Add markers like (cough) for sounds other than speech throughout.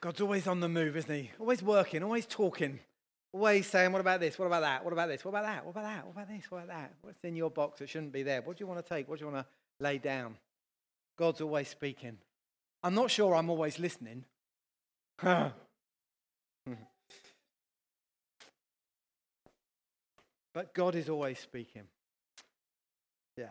God's always on the move, isn't he? Always working, always talking, always saying, What about this? What about that? What about this? What about that? What about that? What about this? What about that? What's in your box that shouldn't be there? What do you want to take? What do you want to lay down? God's always speaking. I'm not sure I'm always listening. (laughs) but God is always speaking. Yeah.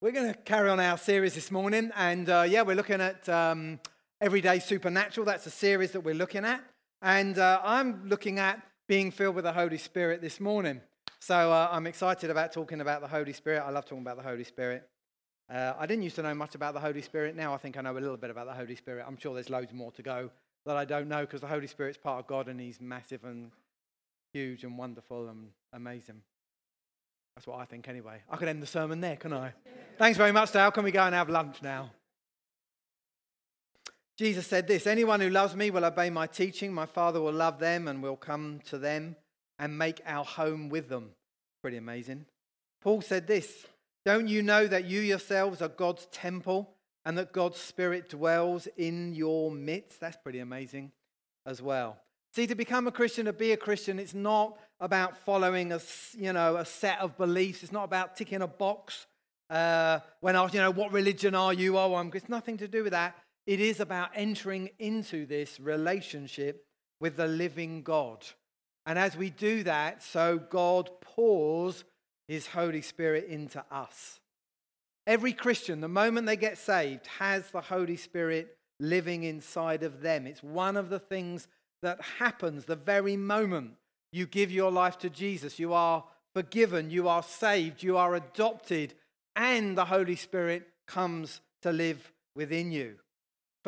We're going to carry on our series this morning, and uh, yeah, we're looking at um, Everyday Supernatural. That's a series that we're looking at, and uh, I'm looking at being filled with the Holy Spirit this morning. So uh, I'm excited about talking about the Holy Spirit. I love talking about the Holy Spirit. Uh, I didn't used to know much about the Holy Spirit. Now I think I know a little bit about the Holy Spirit. I'm sure there's loads more to go that I don't know because the Holy Spirit's part of God and He's massive and huge and wonderful and amazing. That's what I think anyway. I could end the sermon there, can I? Thanks very much, Dale. Can we go and have lunch now? Jesus said this Anyone who loves me will obey my teaching. My Father will love them and will come to them and make our home with them. Pretty amazing. Paul said this Don't you know that you yourselves are God's temple and that God's Spirit dwells in your midst? That's pretty amazing as well. See, to become a Christian, to be a Christian, it's not about following a, you know, a set of beliefs. It's not about ticking a box. Uh, when I, you know, what religion are you? Oh, I'm. It's nothing to do with that. It is about entering into this relationship with the living God. And as we do that, so God pours his Holy Spirit into us. Every Christian, the moment they get saved, has the Holy Spirit living inside of them. It's one of the things that happens the very moment you give your life to Jesus. You are forgiven, you are saved, you are adopted, and the Holy Spirit comes to live within you.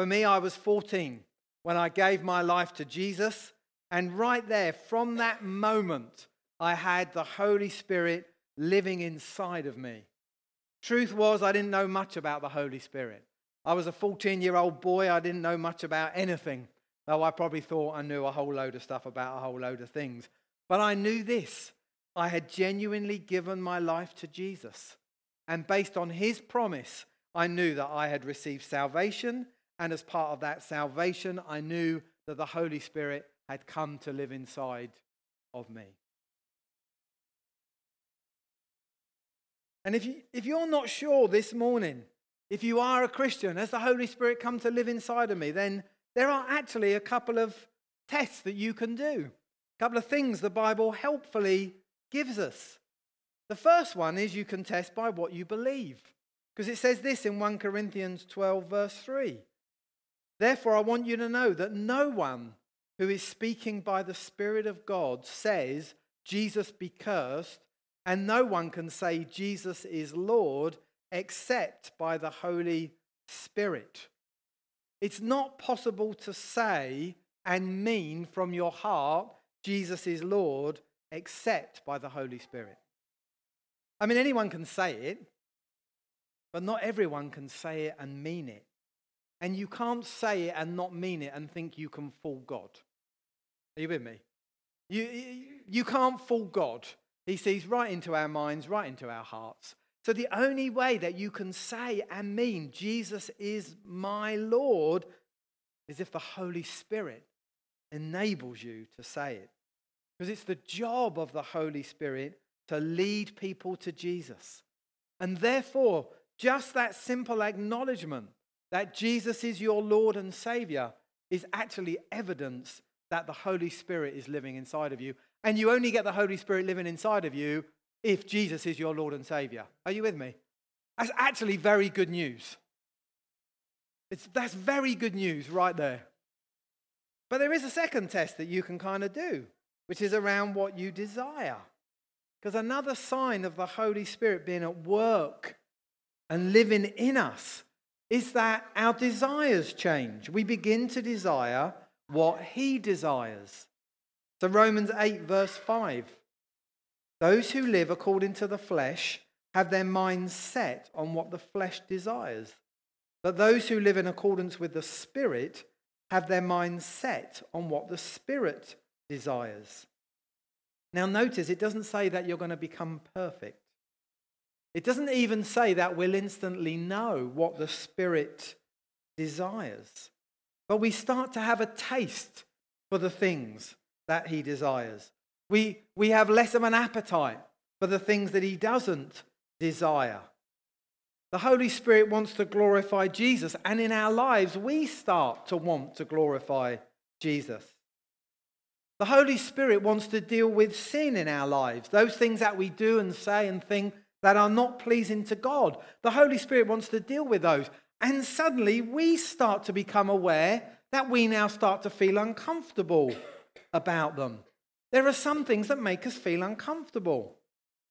For me, I was 14 when I gave my life to Jesus, and right there, from that moment, I had the Holy Spirit living inside of me. Truth was, I didn't know much about the Holy Spirit. I was a 14 year old boy, I didn't know much about anything. Though I probably thought I knew a whole load of stuff about a whole load of things. But I knew this I had genuinely given my life to Jesus. And based on his promise, I knew that I had received salvation. And as part of that salvation, I knew that the Holy Spirit had come to live inside of me. And if, you, if you're not sure this morning, if you are a Christian, has the Holy Spirit come to live inside of me, then there are actually a couple of tests that you can do. A couple of things the Bible helpfully gives us. The first one is you can test by what you believe. Because it says this in 1 Corinthians 12, verse 3. Therefore, I want you to know that no one who is speaking by the Spirit of God says, Jesus be cursed, and no one can say, Jesus is Lord, except by the Holy Spirit. It's not possible to say and mean from your heart, Jesus is Lord, except by the Holy Spirit. I mean, anyone can say it, but not everyone can say it and mean it. And you can't say it and not mean it and think you can fool God. Are you with me? You, you can't fool God. He sees right into our minds, right into our hearts. So the only way that you can say and mean Jesus is my Lord is if the Holy Spirit enables you to say it. Because it's the job of the Holy Spirit to lead people to Jesus. And therefore, just that simple acknowledgement that Jesus is your Lord and Savior is actually evidence that the Holy Spirit is living inside of you. And you only get the Holy Spirit living inside of you if Jesus is your Lord and Savior. Are you with me? That's actually very good news. It's, that's very good news right there. But there is a second test that you can kind of do, which is around what you desire. Because another sign of the Holy Spirit being at work and living in us is that our desires change. We begin to desire what He desires. So, Romans 8, verse 5 those who live according to the flesh have their minds set on what the flesh desires. But those who live in accordance with the Spirit have their minds set on what the Spirit desires. Now, notice it doesn't say that you're going to become perfect. It doesn't even say that we'll instantly know what the Spirit desires. but we start to have a taste for the things that he desires. We, we have less of an appetite for the things that he doesn't desire. The Holy Spirit wants to glorify Jesus, and in our lives, we start to want to glorify Jesus. The Holy Spirit wants to deal with sin in our lives, those things that we do and say and think that are not pleasing to God. The Holy Spirit wants to deal with those. And suddenly we start to become aware that we now start to feel uncomfortable about them. There are some things that make us feel uncomfortable,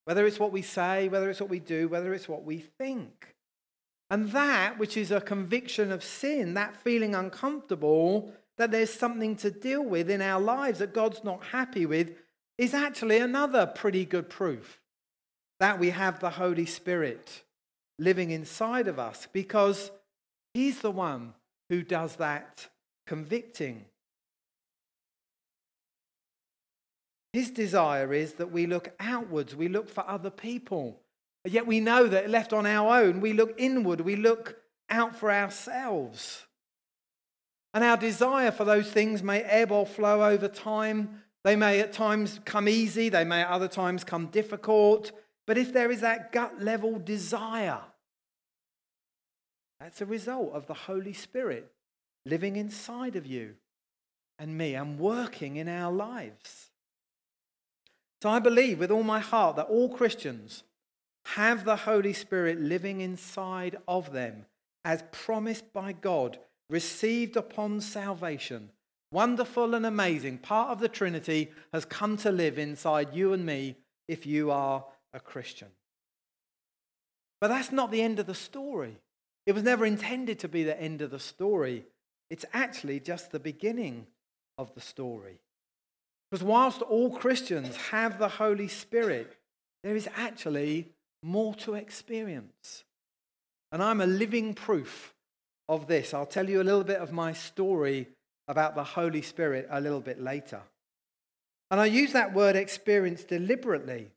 whether it's what we say, whether it's what we do, whether it's what we think. And that, which is a conviction of sin, that feeling uncomfortable, that there's something to deal with in our lives that God's not happy with, is actually another pretty good proof that we have the Holy Spirit living inside of us because He's the one who does that convicting. His desire is that we look outwards, we look for other people. Yet we know that left on our own, we look inward, we look out for ourselves. And our desire for those things may ebb or flow over time. They may at times come easy, they may at other times come difficult. But if there is that gut level desire, that's a result of the Holy Spirit living inside of you and me and working in our lives. So I believe with all my heart that all Christians have the Holy Spirit living inside of them as promised by God, received upon salvation. Wonderful and amazing. Part of the Trinity has come to live inside you and me if you are a Christian. But that's not the end of the story. It was never intended to be the end of the story. It's actually just the beginning of the story. Because whilst all Christians have the Holy Spirit, there is actually more to experience. And I'm a living proof of this. I'll tell you a little bit of my story about the Holy Spirit a little bit later. And I use that word experience deliberately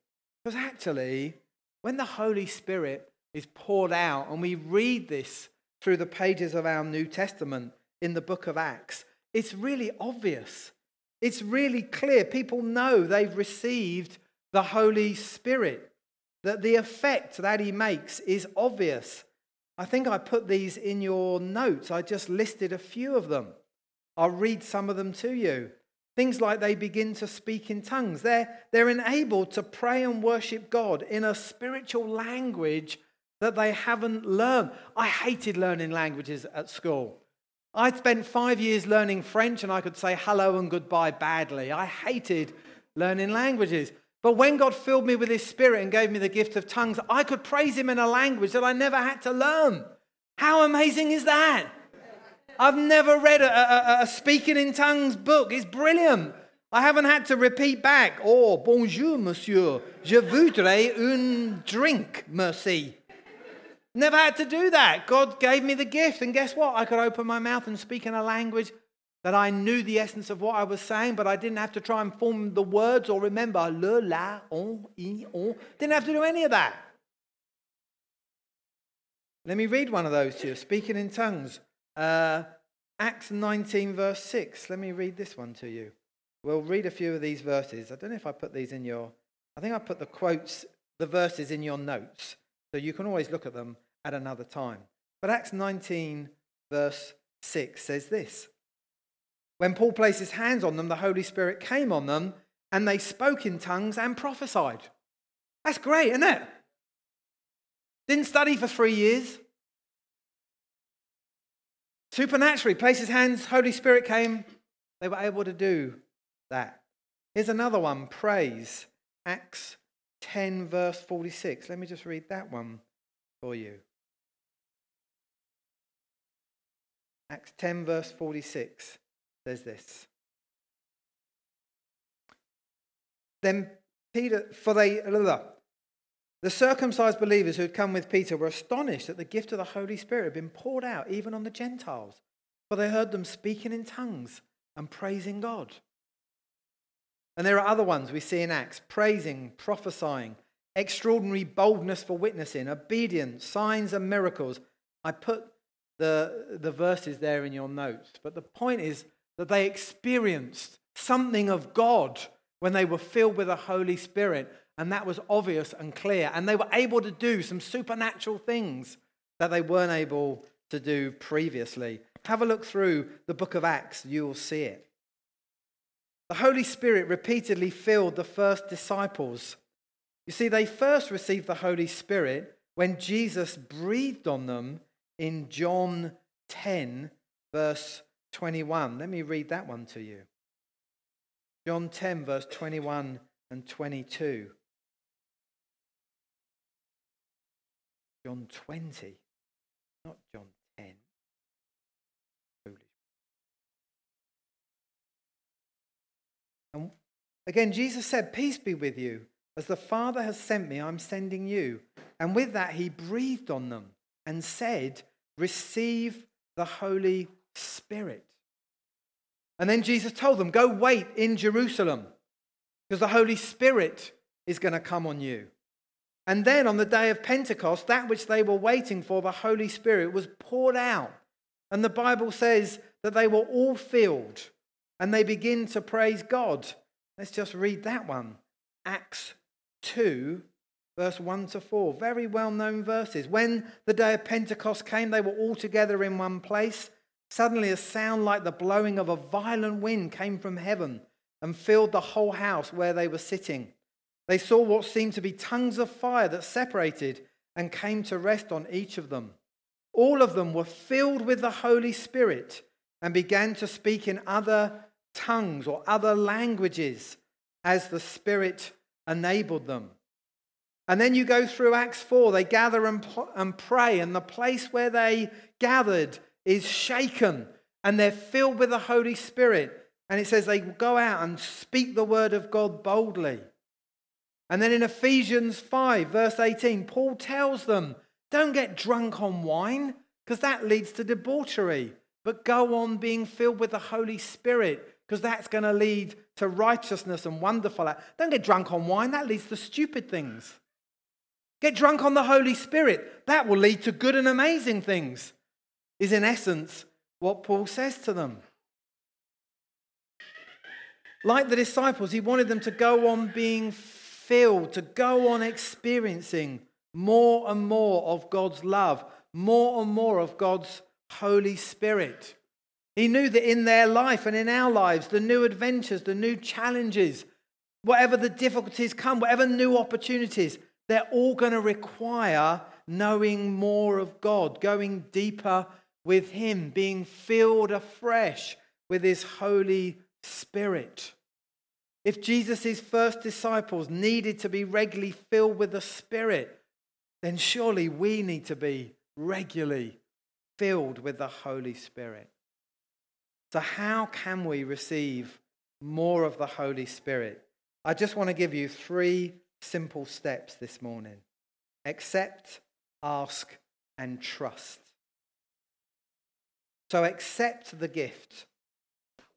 because actually, when the Holy Spirit is poured out, and we read this through the pages of our New Testament in the book of Acts, it's really obvious. It's really clear. People know they've received the Holy Spirit that the effect that he makes is obvious. I think I put these in your notes. I just listed a few of them. I'll read some of them to you. Things like they begin to speak in tongues. They're, they're enabled to pray and worship God in a spiritual language that they haven't learned. I hated learning languages at school. I spent five years learning French and I could say hello and goodbye badly. I hated learning languages. But when God filled me with His Spirit and gave me the gift of tongues, I could praise Him in a language that I never had to learn. How amazing is that? I've never read a, a, a speaking in tongues book. It's brilliant. I haven't had to repeat back, oh, bonjour, monsieur. Je voudrais un drink, merci. Never had to do that. God gave me the gift, and guess what? I could open my mouth and speak in a language that I knew the essence of what I was saying, but I didn't have to try and form the words or remember le, la, on, i, on. Didn't have to do any of that. Let me read one of those to you. Speaking in tongues. Uh, Acts 19, verse 6. Let me read this one to you. We'll read a few of these verses. I don't know if I put these in your, I think I put the quotes, the verses in your notes. So you can always look at them at another time. But Acts 19, verse 6 says this when Paul placed his hands on them, the Holy Spirit came on them and they spoke in tongues and prophesied. That's great, isn't it? Didn't study for three years. Supernaturally, placed his hands, Holy Spirit came. They were able to do that. Here's another one praise. Acts 10, verse 46. Let me just read that one for you. Acts 10, verse 46 says this. Then Peter, for they, the circumcised believers who had come with Peter were astonished that the gift of the Holy Spirit had been poured out even on the Gentiles, for they heard them speaking in tongues and praising God. And there are other ones we see in Acts praising, prophesying, extraordinary boldness for witnessing, obedience, signs and miracles. I put the, the verses there in your notes, but the point is that they experienced something of God when they were filled with the Holy Spirit, and that was obvious and clear. And they were able to do some supernatural things that they weren't able to do previously. Have a look through the book of Acts, you will see it. The Holy Spirit repeatedly filled the first disciples. You see, they first received the Holy Spirit when Jesus breathed on them in John 10, verse 21. Let me read that one to you. John 10, verse 21 and 22. John 20, not John 10. Foolish. And again, Jesus said, Peace be with you. As the Father has sent me, I'm sending you. And with that, he breathed on them and said, Receive the Holy Spirit. And then Jesus told them, Go wait in Jerusalem because the Holy Spirit is going to come on you. And then on the day of Pentecost, that which they were waiting for, the Holy Spirit, was poured out. And the Bible says that they were all filled and they begin to praise God. Let's just read that one Acts 2, verse 1 to 4. Very well known verses. When the day of Pentecost came, they were all together in one place. Suddenly, a sound like the blowing of a violent wind came from heaven and filled the whole house where they were sitting. They saw what seemed to be tongues of fire that separated and came to rest on each of them. All of them were filled with the Holy Spirit and began to speak in other tongues or other languages as the Spirit enabled them. And then you go through Acts 4, they gather and, pray, and the place where they gathered is shaken, and they're filled with the Holy Spirit. And it says they go out and speak the word of God boldly. And then in Ephesians 5, verse 18, Paul tells them, don't get drunk on wine, because that leads to debauchery, but go on being filled with the Holy Spirit, because that's going to lead to righteousness and wonderful. Don't get drunk on wine, that leads to stupid things. Get drunk on the Holy Spirit, that will lead to good and amazing things, is in essence what Paul says to them. Like the disciples, he wanted them to go on being filled, to go on experiencing more and more of God's love, more and more of God's Holy Spirit. He knew that in their life and in our lives, the new adventures, the new challenges, whatever the difficulties come, whatever new opportunities, they're all going to require knowing more of God, going deeper with Him, being filled afresh with His Holy Spirit. If Jesus' first disciples needed to be regularly filled with the Spirit, then surely we need to be regularly filled with the Holy Spirit. So, how can we receive more of the Holy Spirit? I just want to give you three simple steps this morning accept, ask, and trust. So, accept the gift.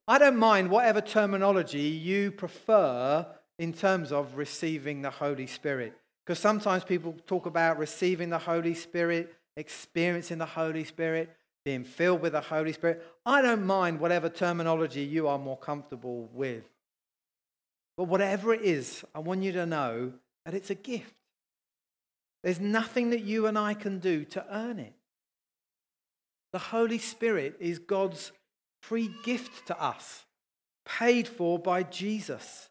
I don't mind whatever terminology you prefer in terms of receiving the Holy Spirit. Because sometimes people talk about receiving the Holy Spirit, experiencing the Holy Spirit being filled with the Holy Spirit. I don't mind whatever terminology you are more comfortable with. But whatever it is, I want you to know that it's a gift. There's nothing that you and I can do to earn it. The Holy Spirit is God's free gift to us, paid for by Jesus.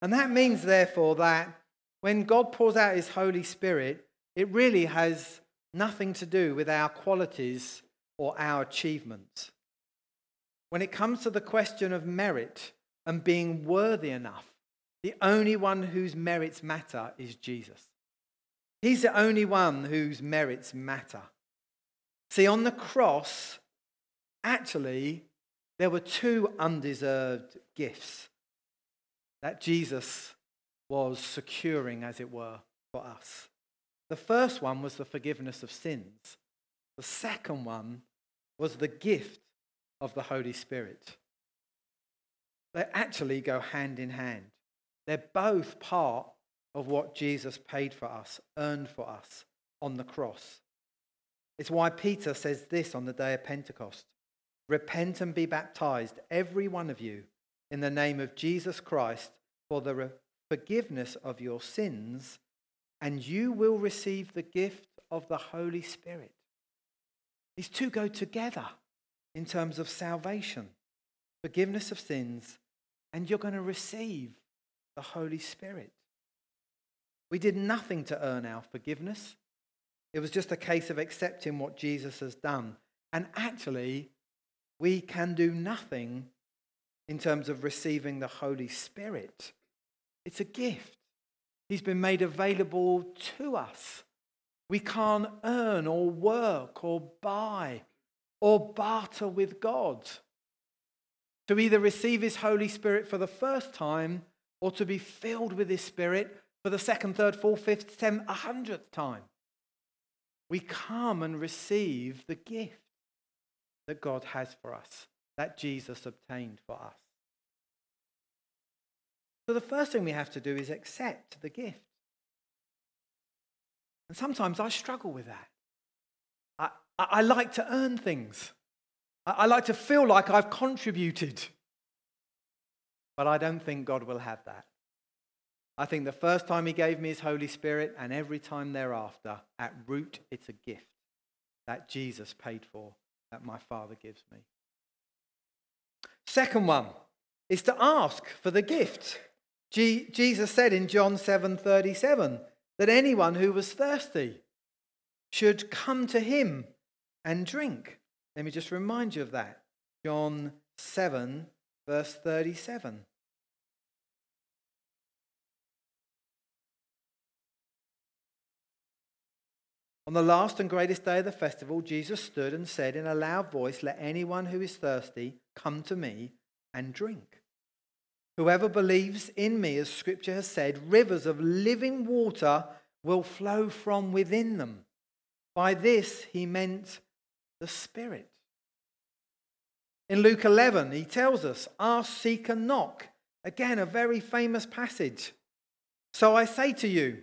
And that means, therefore, that when God pours out his Holy Spirit, it really has nothing to do with our qualities or our achievements. When it comes to the question of merit and being worthy enough, the only one whose merits matter is Jesus. He's the only one whose merits matter. See, on the cross, actually, there were two undeserved gifts that Jesus was securing, as it were, for us. The first one was the forgiveness of sins. The second one was the gift of the Holy Spirit. They actually go hand in hand. They're both part of what Jesus paid for us, earned for us on the cross. It's why Peter says this on the day of Pentecost Repent and be baptized, every one of you, in the name of Jesus Christ for the re- forgiveness of your sins, and you will receive the gift of the Holy Spirit. These two go together in terms of salvation forgiveness of sins, and you're going to receive the Holy Spirit. We did nothing to earn our forgiveness. It was just a case of accepting what Jesus has done. And actually, we can do nothing in terms of receiving the Holy Spirit. It's a gift. He's been made available to us. We can't earn or work or buy or barter with God. To either receive His Holy Spirit for the first time or to be filled with His Spirit for the second, third, fourth, fifth, tenth, a hundredth time. We come and receive the gift that God has for us, that Jesus obtained for us. So the first thing we have to do is accept the gift. And sometimes I struggle with that. I, I, I like to earn things. I, I like to feel like I've contributed. But I don't think God will have that. I think the first time He gave me His Holy Spirit and every time thereafter, at root, it's a gift that Jesus paid for, that my Father gives me. Second one is to ask for the gift. G- Jesus said in John 7:37 that anyone who was thirsty should come to him and drink. Let me just remind you of that. John 7 verse 37. On the last and greatest day of the festival, Jesus stood and said in a loud voice, Let anyone who is thirsty come to me and drink. Whoever believes in me, as scripture has said, rivers of living water will flow from within them. By this he meant the Spirit. In Luke 11, he tells us, Ask, seek, and knock. Again, a very famous passage. So I say to you,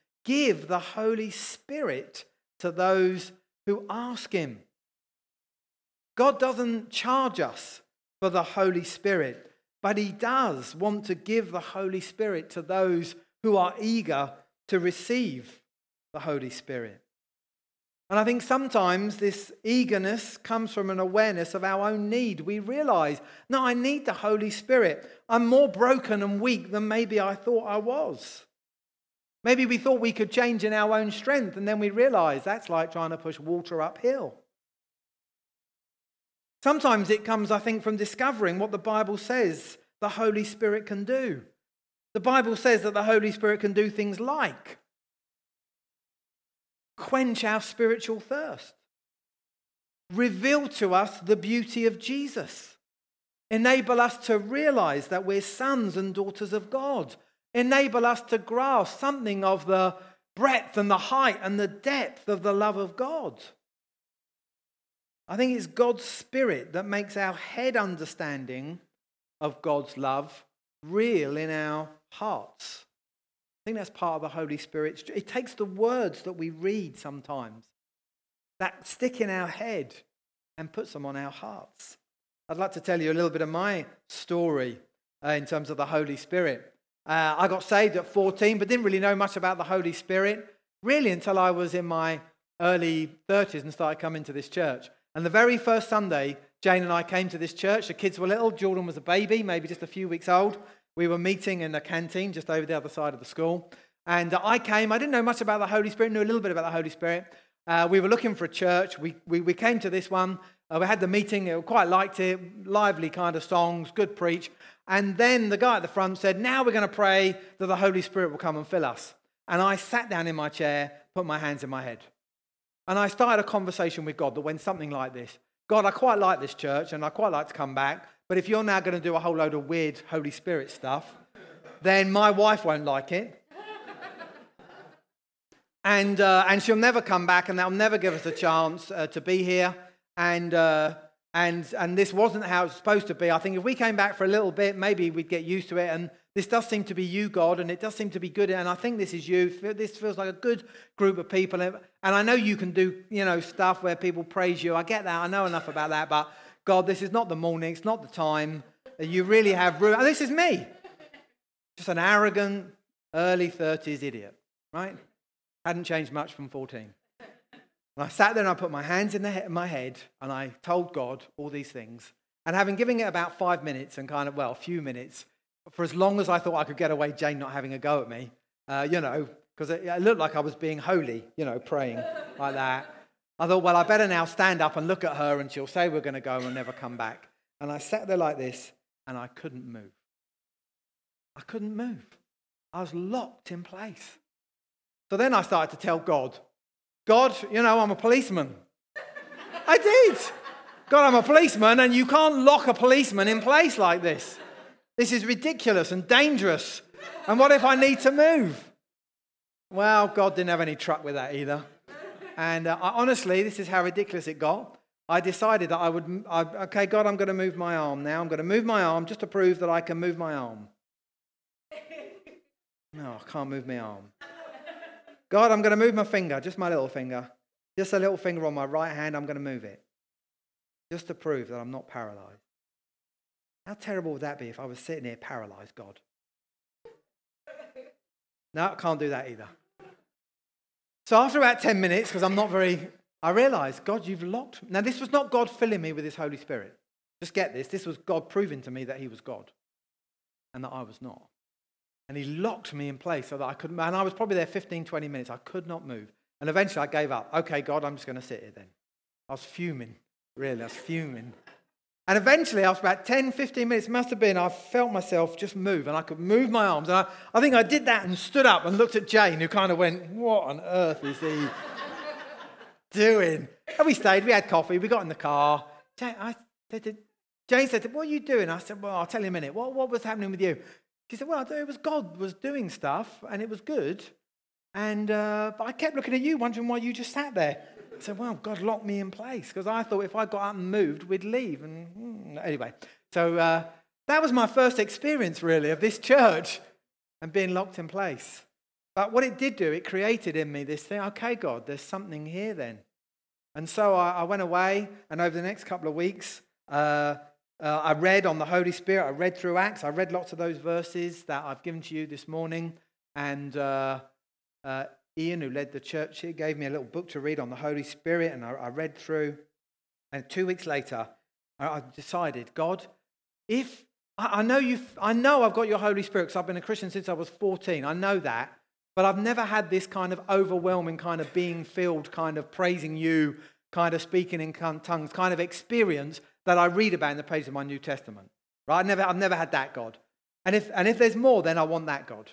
give the Holy Spirit to those who ask him? God doesn't charge us for the Holy Spirit. But he does want to give the Holy Spirit to those who are eager to receive the Holy Spirit. And I think sometimes this eagerness comes from an awareness of our own need. We realize, no, I need the Holy Spirit. I'm more broken and weak than maybe I thought I was. Maybe we thought we could change in our own strength, and then we realize that's like trying to push water uphill. Sometimes it comes, I think, from discovering what the Bible says the Holy Spirit can do. The Bible says that the Holy Spirit can do things like quench our spiritual thirst, reveal to us the beauty of Jesus, enable us to realize that we're sons and daughters of God, enable us to grasp something of the breadth and the height and the depth of the love of God. I think it's God's Spirit that makes our head understanding of God's love real in our hearts. I think that's part of the Holy Spirit. It takes the words that we read sometimes that stick in our head and puts them on our hearts. I'd like to tell you a little bit of my story uh, in terms of the Holy Spirit. Uh, I got saved at 14, but didn't really know much about the Holy Spirit really until I was in my early 30s and started coming to this church. And the very first Sunday, Jane and I came to this church. The kids were little. Jordan was a baby, maybe just a few weeks old. We were meeting in the canteen just over the other side of the school. And I came. I didn't know much about the Holy Spirit, knew a little bit about the Holy Spirit. Uh, we were looking for a church. We, we, we came to this one. Uh, we had the meeting. We quite liked it. Lively kind of songs, good preach. And then the guy at the front said, Now we're going to pray that the Holy Spirit will come and fill us. And I sat down in my chair, put my hands in my head. And I started a conversation with God that went something like this God, I quite like this church and I quite like to come back, but if you're now going to do a whole load of weird Holy Spirit stuff, then my wife won't like it. and, uh, and she'll never come back and they'll never give us a chance uh, to be here. And, uh, and, and this wasn't how it's was supposed to be. I think if we came back for a little bit, maybe we'd get used to it. And this does seem to be you, God, and it does seem to be good. And I think this is you. This feels like a good group of people. And I know you can do, you know, stuff where people praise you. I get that. I know enough about that. But God, this is not the morning. It's not the time. You really have room. And this is me. Just an arrogant, early 30s idiot, right? Hadn't changed much from 14. And I sat there and I put my hands in he- my head and I told God all these things. And having given it about five minutes and kind of, well, a few minutes, for as long as I thought I could get away, Jane not having a go at me, uh, you know, because it, it looked like I was being holy, you know, praying (laughs) like that. I thought, well, I better now stand up and look at her and she'll say we're going to go and never come back. And I sat there like this and I couldn't move. I couldn't move. I was locked in place. So then I started to tell God, God, you know, I'm a policeman. I did. God, I'm a policeman, and you can't lock a policeman in place like this. This is ridiculous and dangerous. And what if I need to move? Well, God didn't have any truck with that either. And uh, I, honestly, this is how ridiculous it got. I decided that I would, I, okay, God, I'm going to move my arm now. I'm going to move my arm just to prove that I can move my arm. No, I can't move my arm. God, I'm going to move my finger, just my little finger. Just a little finger on my right hand, I'm going to move it. Just to prove that I'm not paralyzed. How terrible would that be if I was sitting here paralyzed, God? (laughs) No, I can't do that either. So after about 10 minutes, because I'm not very, I realized, God, you've locked. Now, this was not God filling me with his Holy Spirit. Just get this. This was God proving to me that he was God and that I was not. And he locked me in place so that I couldn't, and I was probably there 15, 20 minutes. I could not move. And eventually I gave up. Okay, God, I'm just going to sit here then. I was fuming. Really, I was fuming. And eventually, after about 10, 15 minutes, must have been, I felt myself just move and I could move my arms. And I, I think I did that and stood up and looked at Jane, who kind of went, What on earth is he doing? And we stayed, we had coffee, we got in the car. Jane, I, Jane said, What are you doing? I said, Well, I'll tell you in a minute. What, what was happening with you? She said, Well, it was God was doing stuff and it was good. And uh, I kept looking at you, wondering why you just sat there. I said, Well, God locked me in place because I thought if I got up and moved, we'd leave. And hmm, anyway, so uh, that was my first experience, really, of this church and being locked in place. But what it did do, it created in me this thing okay, God, there's something here then. And so I, I went away, and over the next couple of weeks, uh, uh, I read on the Holy Spirit. I read through Acts. I read lots of those verses that I've given to you this morning. And uh, uh, Ian, who led the church here, gave me a little book to read on the Holy Spirit. And I, I read through. And two weeks later, I, I decided, God, if I, I know you, I know I've got your Holy Spirit because I've been a Christian since I was 14. I know that. But I've never had this kind of overwhelming, kind of being filled, kind of praising you, kind of speaking in tongues, kind of experience that I read about in the pages of my New Testament. Right? I've never, I've never had that God. And if, and if there's more, then I want that God.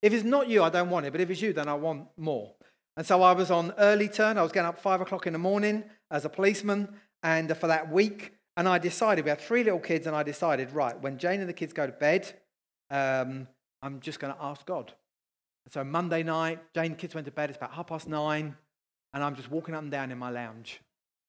If it's not you, I don't want it. But if it's you, then I want more. And so I was on early turn. I was getting up five o'clock in the morning as a policeman, and for that week, and I decided we had three little kids, and I decided right when Jane and the kids go to bed, um, I'm just going to ask God. So Monday night, Jane and the kids went to bed. It's about half past nine, and I'm just walking up and down in my lounge.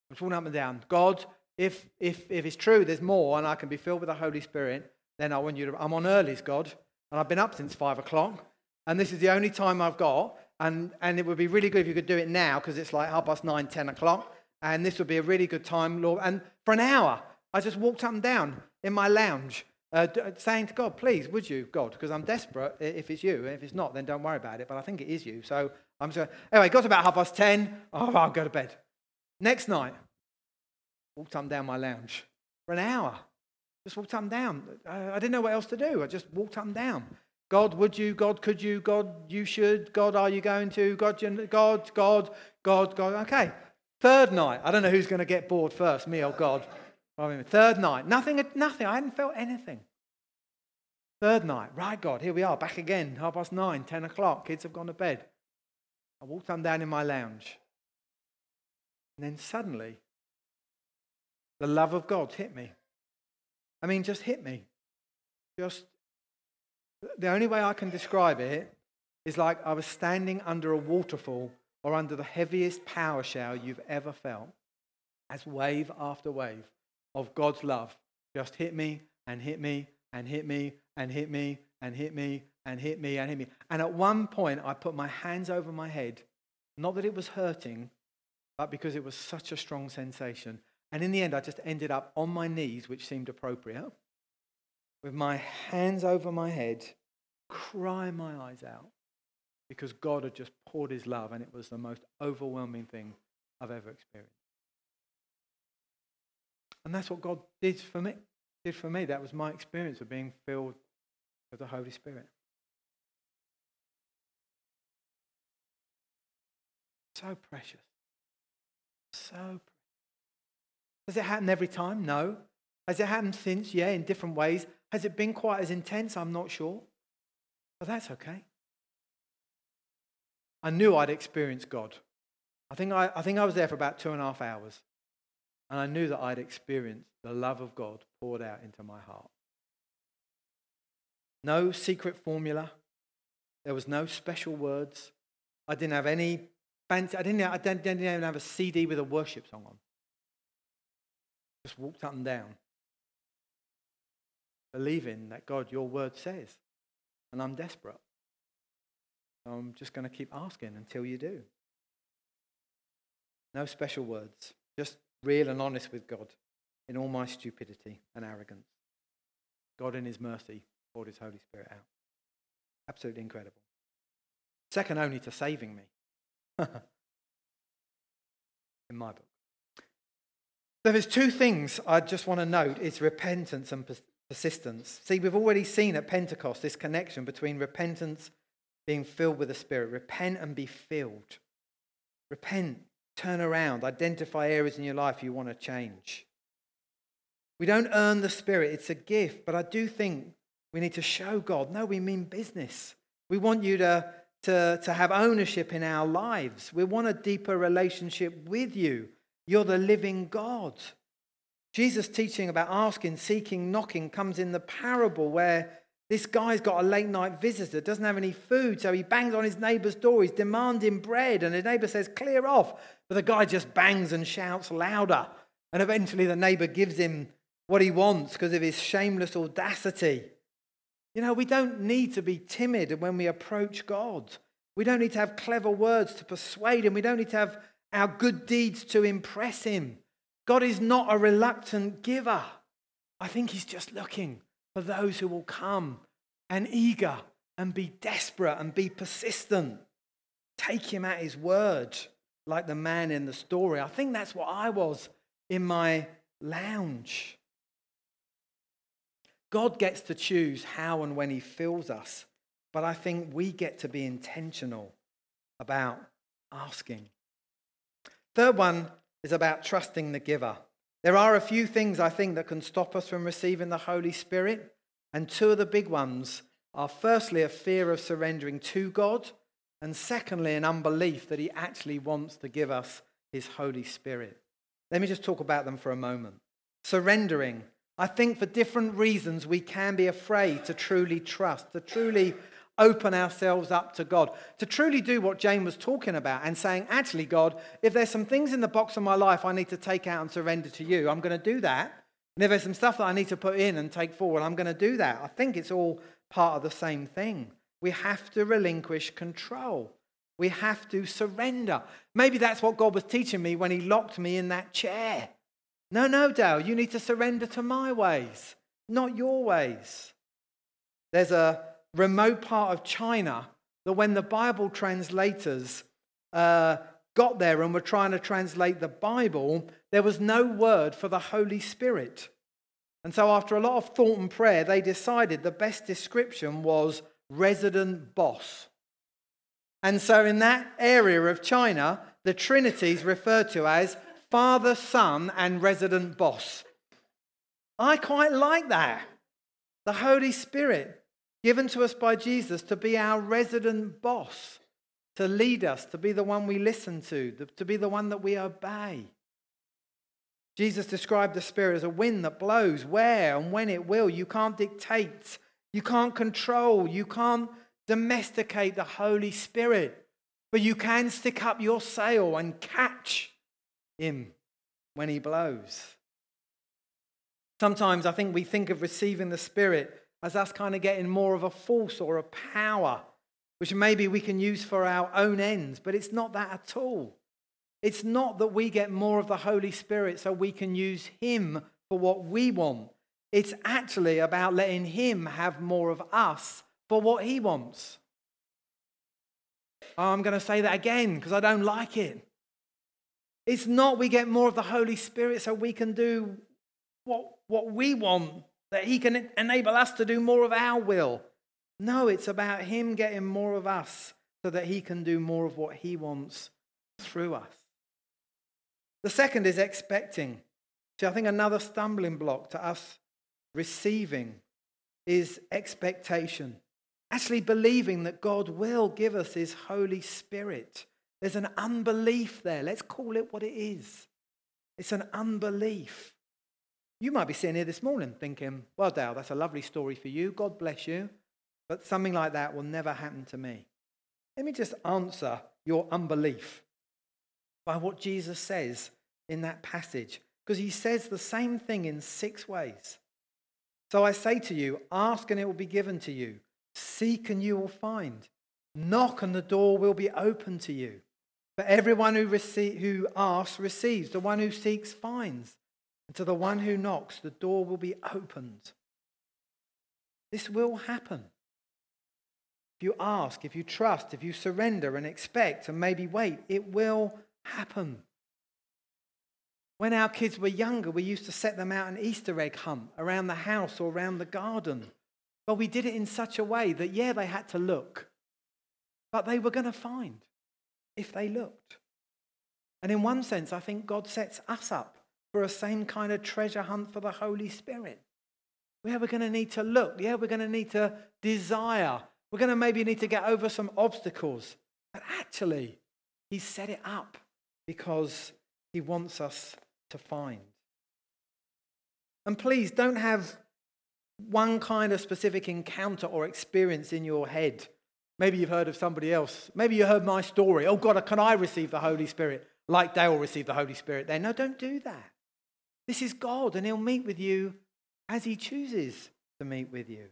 I'm just walking up and down. God, if, if, if it's true, there's more, and I can be filled with the Holy Spirit, then I want you to. I'm on early's, God, and I've been up since five o'clock, and this is the only time I've got, and, and it would be really good if you could do it now because it's like half past nine, ten o'clock, and this would be a really good time, Lord. And for an hour, I just walked up and down in my lounge, uh, saying to God, please, would you, God, because I'm desperate if it's you. If it's not, then don't worry about it, but I think it is you. So I'm just, anyway, got about half past ten. Oh, I'll go to bed. Next night, walked and down my lounge for an hour. Just walked and down. I didn't know what else to do. I just walked and down. God, would you? God, could you? God, you should. God, are you going to? God, you, God, God, God, God. Okay. Third night. I don't know who's going to get bored first, me or God. (laughs) I mean, third night. Nothing, nothing. I hadn't felt anything. Third night. Right, God, here we are, back again. Half past nine, ten o'clock. Kids have gone to bed. I walked and down in my lounge. And then suddenly, the love of God hit me. I mean, just hit me. Just the only way I can describe it is like I was standing under a waterfall or under the heaviest power shower you've ever felt, as wave after wave of God's love just hit me and hit me and hit me and hit me and hit me and hit me and hit me. And at one point, I put my hands over my head, not that it was hurting, but because it was such a strong sensation. And in the end, I just ended up on my knees, which seemed appropriate, with my hands over my head, crying my eyes out because God had just poured his love, and it was the most overwhelming thing I've ever experienced. And that's what God did for me. Did for me. That was my experience of being filled with the Holy Spirit. So precious. So precious. Does it happen every time? No. Has it happened since? Yeah, in different ways. Has it been quite as intense? I'm not sure. But that's okay. I knew I'd experienced God. I think I, I think I was there for about two and a half hours. And I knew that I'd experienced the love of God poured out into my heart. No secret formula. There was no special words. I didn't have any fancy, I didn't, I didn't even have a CD with a worship song on. Just walked up and down, believing that God, your word says. And I'm desperate. I'm just going to keep asking until you do. No special words, just real and honest with God in all my stupidity and arrogance. God, in His mercy, poured His Holy Spirit out. Absolutely incredible. Second only to saving me. (laughs) in my book. There's two things I just want to note it's repentance and persistence. See, we've already seen at Pentecost this connection between repentance being filled with the Spirit. Repent and be filled. Repent, turn around, identify areas in your life you want to change. We don't earn the Spirit, it's a gift, but I do think we need to show God. No, we mean business. We want you to, to, to have ownership in our lives. We want a deeper relationship with you. You're the living God. Jesus' teaching about asking, seeking, knocking comes in the parable where this guy's got a late night visitor, doesn't have any food, so he bangs on his neighbor's door. He's demanding bread, and his neighbor says, Clear off. But the guy just bangs and shouts louder. And eventually the neighbor gives him what he wants because of his shameless audacity. You know, we don't need to be timid when we approach God. We don't need to have clever words to persuade him. We don't need to have our good deeds to impress him. God is not a reluctant giver. I think he's just looking for those who will come and eager and be desperate and be persistent. Take him at his word, like the man in the story. I think that's what I was in my lounge. God gets to choose how and when he fills us, but I think we get to be intentional about asking. Third one is about trusting the giver. There are a few things I think that can stop us from receiving the Holy Spirit. And two of the big ones are firstly, a fear of surrendering to God, and secondly, an unbelief that He actually wants to give us His Holy Spirit. Let me just talk about them for a moment. Surrendering. I think for different reasons we can be afraid to truly trust, to truly open ourselves up to God, to truly do what Jane was talking about and saying, actually, God, if there's some things in the box of my life I need to take out and surrender to you, I'm going to do that. And if there's some stuff that I need to put in and take forward, I'm going to do that. I think it's all part of the same thing. We have to relinquish control. We have to surrender. Maybe that's what God was teaching me when He locked me in that chair. No, no, Dale, you need to surrender to my ways, not your ways. There's a remote part of China that when the Bible translators uh, got there and were trying to translate the Bible, there was no word for the Holy Spirit. And so, after a lot of thought and prayer, they decided the best description was resident boss. And so, in that area of China, the Trinity is referred to as Father, Son, and resident boss. I quite like that. The Holy Spirit given to us by Jesus to be our resident boss, to lead us, to be the one we listen to, to be the one that we obey. Jesus described the Spirit as a wind that blows where and when it will. You can't dictate, you can't control, you can't domesticate the Holy Spirit, but you can stick up your sail and catch Him when He blows. Sometimes I think we think of receiving the Spirit as us kind of getting more of a force or a power, which maybe we can use for our own ends, but it's not that at all. It's not that we get more of the Holy Spirit so we can use Him for what we want. It's actually about letting Him have more of us for what He wants. I'm going to say that again because I don't like it. It's not we get more of the Holy Spirit so we can do what, what we want, that He can enable us to do more of our will. No, it's about Him getting more of us so that He can do more of what He wants through us. The second is expecting. See, I think another stumbling block to us receiving is expectation. Actually, believing that God will give us His Holy Spirit. There's an unbelief there. Let's call it what it is. It's an unbelief. You might be sitting here this morning thinking, well, Dale, that's a lovely story for you. God bless you. But something like that will never happen to me. Let me just answer your unbelief by what Jesus says in that passage, because he says the same thing in six ways. So I say to you, ask and it will be given to you, seek and you will find, knock and the door will be open to you. For everyone who, receive, who asks receives, the one who seeks finds, and to the one who knocks, the door will be opened. This will happen. If you ask, if you trust, if you surrender and expect and maybe wait, it will happen. When our kids were younger, we used to set them out an Easter egg hunt around the house or around the garden. But we did it in such a way that, yeah, they had to look, but they were going to find if they looked. And in one sense, I think God sets us up for a same kind of treasure hunt for the Holy Spirit. Yeah, we're going to need to look. Yeah, we're going to need to desire. We're going to maybe need to get over some obstacles. But actually, He set it up because he wants us to find. And please don't have one kind of specific encounter or experience in your head. Maybe you've heard of somebody else. Maybe you heard my story. Oh, God, can I receive the Holy Spirit like Dale received the Holy Spirit then? No, don't do that. This is God, and He'll meet with you as He chooses to meet with you.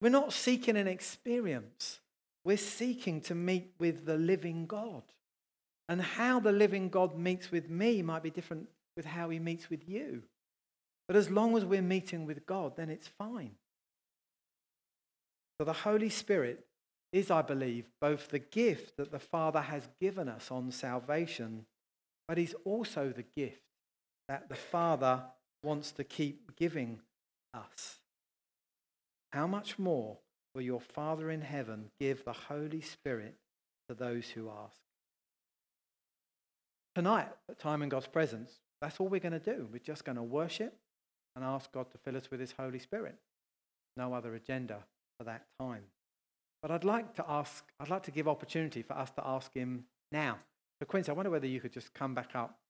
We're not seeking an experience, we're seeking to meet with the living God. And how the living God meets with me might be different with how he meets with you. But as long as we're meeting with God, then it's fine. So the Holy Spirit is, I believe, both the gift that the Father has given us on salvation, but he's also the gift that the Father wants to keep giving us. How much more will your Father in heaven give the Holy Spirit to those who ask? Tonight, at time in God's presence, that's all we're going to do. We're just going to worship and ask God to fill us with His Holy Spirit. No other agenda for that time. But I'd like to ask, I'd like to give opportunity for us to ask Him now. So, Quincy, I wonder whether you could just come back up